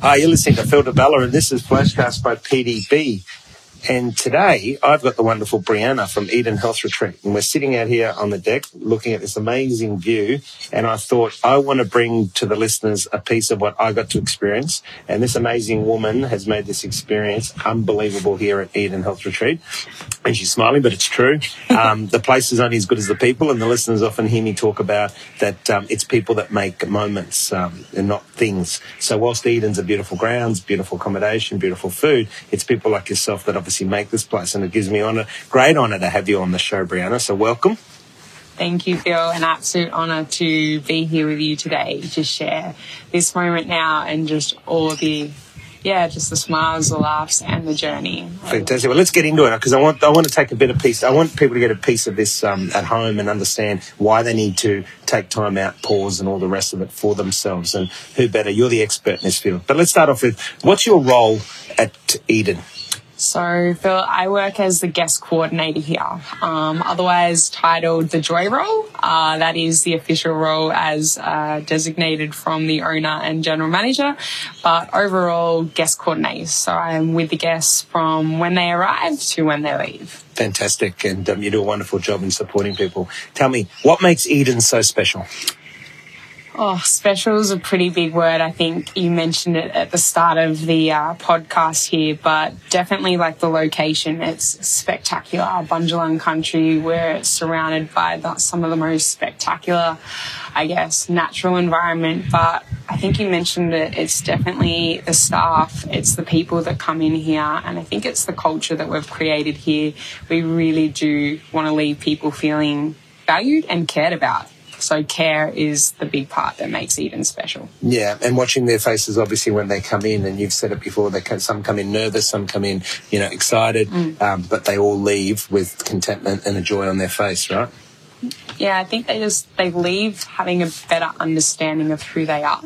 Hi, you're listening to Phil DeBella, and this is Flashcast by PDB. And today I've got the wonderful Brianna from Eden Health Retreat. And we're sitting out here on the deck looking at this amazing view. And I thought I want to bring to the listeners a piece of what I got to experience. And this amazing woman has made this experience unbelievable here at Eden Health Retreat. And she's smiling, but it's true. Um, the place is only as good as the people. And the listeners often hear me talk about that um, it's people that make moments um, and not things. So whilst Eden's a beautiful grounds, beautiful accommodation, beautiful food, it's people like yourself that obviously make this place. And it gives me honor, great honor to have you on the show, Brianna. So welcome. Thank you, Phil. An absolute honour to be here with you today to share this moment now and just all of the yeah, just the smiles, the laughs, and the journey. Fantastic. Well, let's get into it because I want I want to take a bit of piece. I want people to get a piece of this um, at home and understand why they need to take time out, pause, and all the rest of it for themselves. And who better? You're the expert in this field. But let's start off with what's your role at Eden? So, Phil, I work as the guest coordinator here, um, otherwise titled the Joy role. Uh, that is the official role as uh, designated from the owner and general manager, but overall guest coordinator. So I'm with the guests from when they arrive to when they leave. Fantastic, and um, you do a wonderful job in supporting people. Tell me, what makes Eden so special? Oh, special is a pretty big word. I think you mentioned it at the start of the uh, podcast here, but definitely like the location. It's spectacular. Bundjalung country. We're surrounded by the, some of the most spectacular, I guess, natural environment. But I think you mentioned it. It's definitely the staff. It's the people that come in here. And I think it's the culture that we've created here. We really do want to leave people feeling valued and cared about. So care is the big part that makes Eden special. Yeah, and watching their faces obviously when they come in, and you've said it before, they can, some come in nervous, some come in, you know, excited, mm. um, but they all leave with contentment and a joy on their face, right? Yeah, I think they just they leave having a better understanding of who they are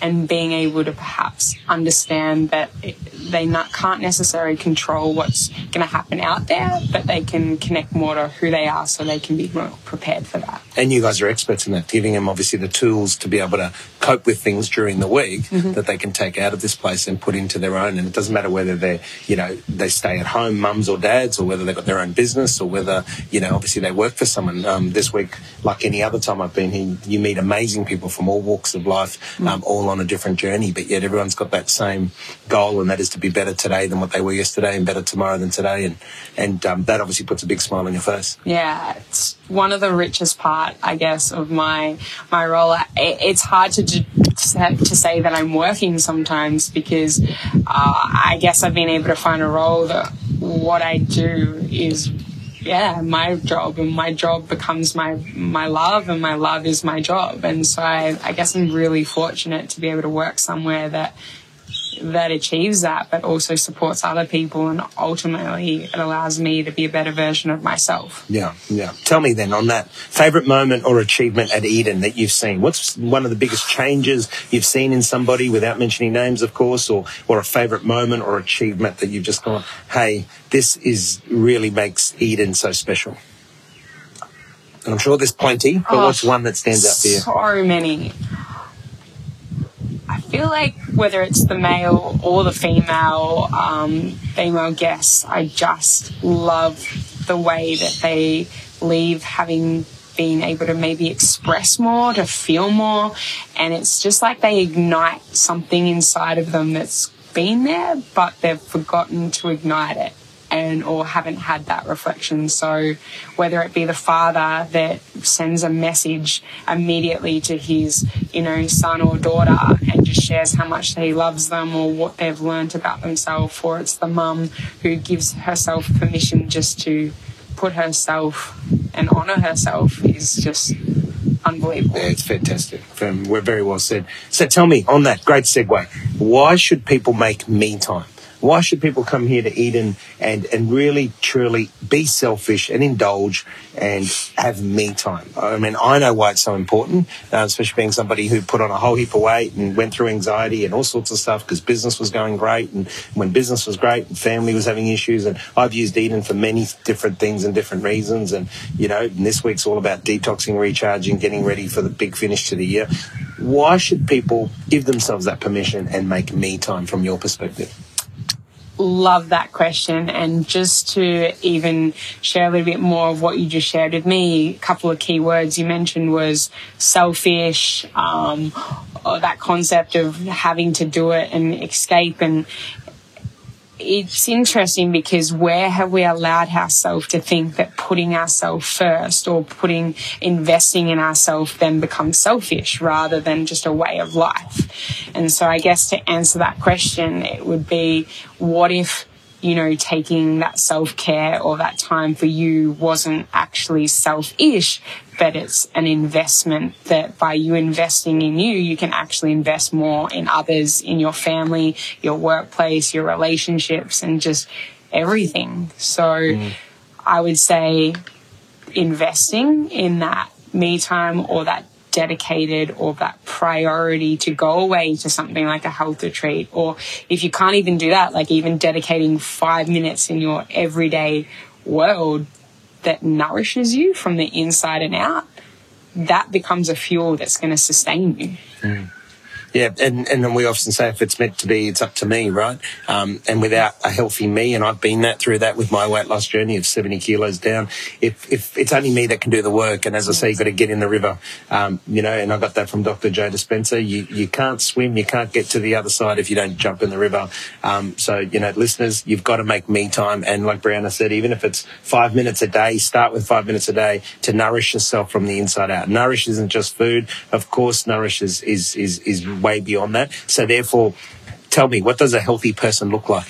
and being able to perhaps understand that it, they not, can't necessarily control what's going to happen out there, but they can connect more to who they are so they can be more prepared for that. And you guys are experts in that, giving them obviously the tools to be able to cope with things during the week mm-hmm. that they can take out of this place and put into their own. And it doesn't matter whether they're, you know, they stay at home, mums or dads, or whether they've got their own business, or whether, you know, obviously they work for someone. Um, this week, like any other time I've been here, you meet amazing people from all walks of life, mm-hmm. um, all on a different journey, but yet everyone's got that same goal, and that is to be better today than what they were yesterday, and better tomorrow than today, and and um, that obviously puts a big smile on your face. Yeah, it's one of the richest part, I guess, of my my role. it's hard to to say that I'm working sometimes because uh, I guess I've been able to find a role that what I do is yeah, my job and my job becomes my my love and my love is my job. And so I, I guess I'm really fortunate to be able to work somewhere that that achieves that, but also supports other people, and ultimately it allows me to be a better version of myself. Yeah, yeah. Tell me then on that favorite moment or achievement at Eden that you've seen. What's one of the biggest changes you've seen in somebody, without mentioning names, of course, or or a favorite moment or achievement that you've just gone, hey, this is really makes Eden so special. And I'm sure there's plenty, but oh, what's one that stands out for you? So many. Feel like whether it's the male or the female um, female guests, I just love the way that they leave having been able to maybe express more, to feel more, and it's just like they ignite something inside of them that's been there, but they've forgotten to ignite it and or haven't had that reflection. So whether it be the father that sends a message immediately to his, you know, son or daughter and just shares how much he loves them or what they've learnt about themselves, or it's the mum who gives herself permission just to put herself and honour herself is just unbelievable. Yeah, it's fantastic. We're very well said. So tell me on that great segue, why should people make me time? Why should people come here to Eden and, and really, truly be selfish and indulge and have me time? I mean, I know why it's so important, uh, especially being somebody who put on a whole heap of weight and went through anxiety and all sorts of stuff because business was going great. And when business was great, and family was having issues. And I've used Eden for many different things and different reasons. And, you know, and this week's all about detoxing, recharging, getting ready for the big finish to the year. Why should people give themselves that permission and make me time from your perspective? Love that question. And just to even share a little bit more of what you just shared with me, a couple of key words you mentioned was selfish, um, that concept of having to do it and escape. And it's interesting because where have we allowed ourselves to think that putting ourselves first or putting investing in ourselves then becomes selfish rather than just a way of life? And so I guess to answer that question, it would be what if you know, taking that self care or that time for you wasn't actually selfish, but it's an investment that by you investing in you, you can actually invest more in others, in your family, your workplace, your relationships, and just everything. So mm. I would say investing in that me time or that dedicated or that priority to go away to something like a health retreat. Or if you can't even do that, like even dedicating five minutes in your everyday world that nourishes you from the inside and out, that becomes a fuel that's going to sustain you. Mm. Yeah, and, and then we often say if it's meant to be, it's up to me, right? Um, and without a healthy me, and I've been that through that with my weight loss journey of 70 kilos down, if, if it's only me that can do the work, and as I say, you've got to get in the river, um, you know, and I got that from Dr. Joe Dispenza, you, you can't swim, you can't get to the other side if you don't jump in the river. Um, so, you know, listeners, you've got to make me time. And like Brianna said, even if it's five minutes a day, start with five minutes a day to nourish yourself from the inside out. Nourish isn't just food. Of course, nourish is, is, is, is way beyond that. So therefore, tell me, what does a healthy person look like?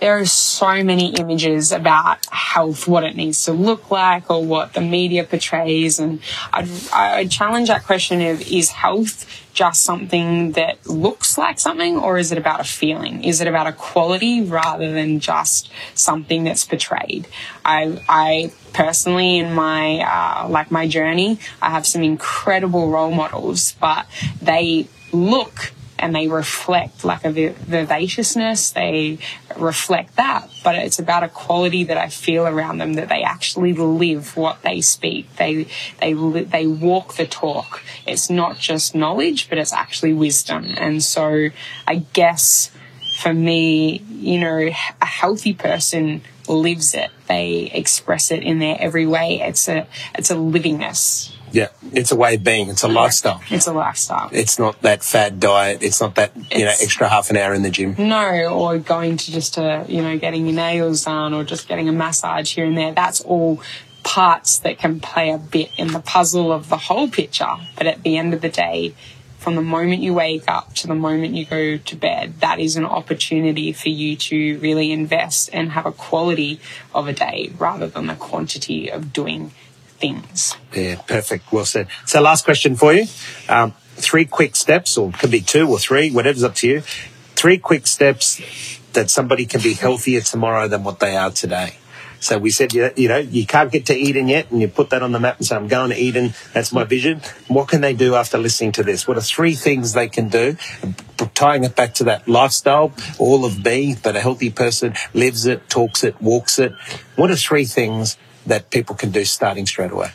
there are so many images about health, what it needs to look like, or what the media portrays. And I'd, I'd, challenge that question of is health just something that looks like something, or is it about a feeling? Is it about a quality rather than just something that's portrayed? I, I personally, in my uh, like my journey, I have some incredible role models, but they look and they reflect like a vivaciousness. They reflect that, but it's about a quality that I feel around them that they actually live what they speak. They they they walk the talk. It's not just knowledge, but it's actually wisdom. And so I guess for me, you know, a healthy person lives it. They express it in their every way. It's a it's a livingness. Yeah, it's a way of being. It's a lifestyle. It's a lifestyle. It's not that fad diet. It's not that you it's, know extra half an hour in the gym. No, or going to just a you know getting your nails done or just getting a massage here and there. That's all parts that can play a bit in the puzzle of the whole picture. But at the end of the day, from the moment you wake up to the moment you go to bed, that is an opportunity for you to really invest and have a quality of a day rather than the quantity of doing things. Yeah, perfect. Well said. So, last question for you. Um, three quick steps, or could be two or three, whatever's up to you. Three quick steps that somebody can be healthier tomorrow than what they are today. So we said, you, know, you can't get to Eden yet, and you put that on the map and say, I'm going to Eden. That's my vision. What can they do after listening to this? What are three things they can do? Tying it back to that lifestyle, all of me, that a healthy person lives it, talks it, walks it. What are three things that people can do starting straight away?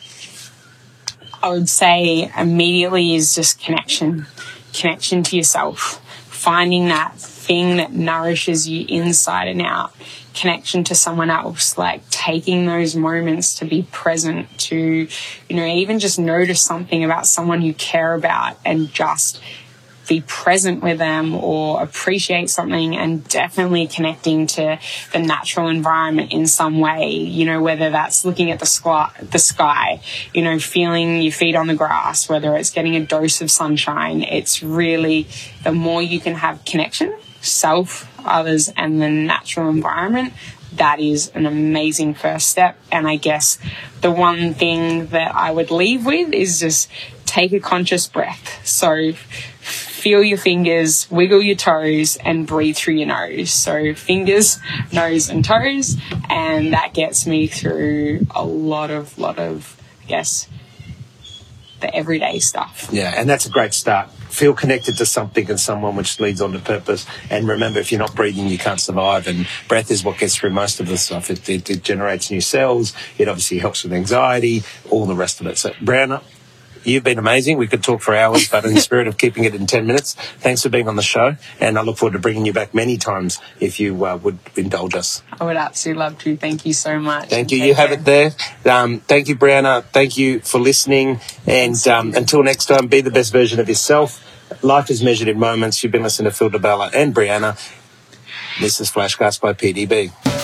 I would say immediately is just connection, connection to yourself, finding that thing that nourishes you inside and out, connection to someone else, like taking those moments to be present, to, you know, even just notice something about someone you care about and just be present with them or appreciate something and definitely connecting to the natural environment in some way, you know, whether that's looking at the sky, the sky, you know, feeling your feet on the grass, whether it's getting a dose of sunshine. It's really the more you can have connection, self, others, and the natural environment, that is an amazing first step. And I guess the one thing that I would leave with is just take a conscious breath. So feel your fingers, wiggle your toes, and breathe through your nose. So fingers, nose, and toes, and that gets me through a lot of, lot of, I guess, the everyday stuff. Yeah, and that's a great start. Feel connected to something and someone which leads on to purpose. And remember, if you're not breathing, you can't survive. And breath is what gets through most of the stuff. It, it, it generates new cells. It obviously helps with anxiety, all the rest of it. So, Brianna, You've been amazing. We could talk for hours, but in the spirit of keeping it in 10 minutes, thanks for being on the show. And I look forward to bringing you back many times if you uh, would indulge us. I would absolutely love to. Thank you so much. Thank you. You have it there. Um, thank you, Brianna. Thank you for listening. And um, until next time, be the best version of yourself. Life is measured in moments. You've been listening to Phil DeBella and Brianna. This is Flashcast by PDB.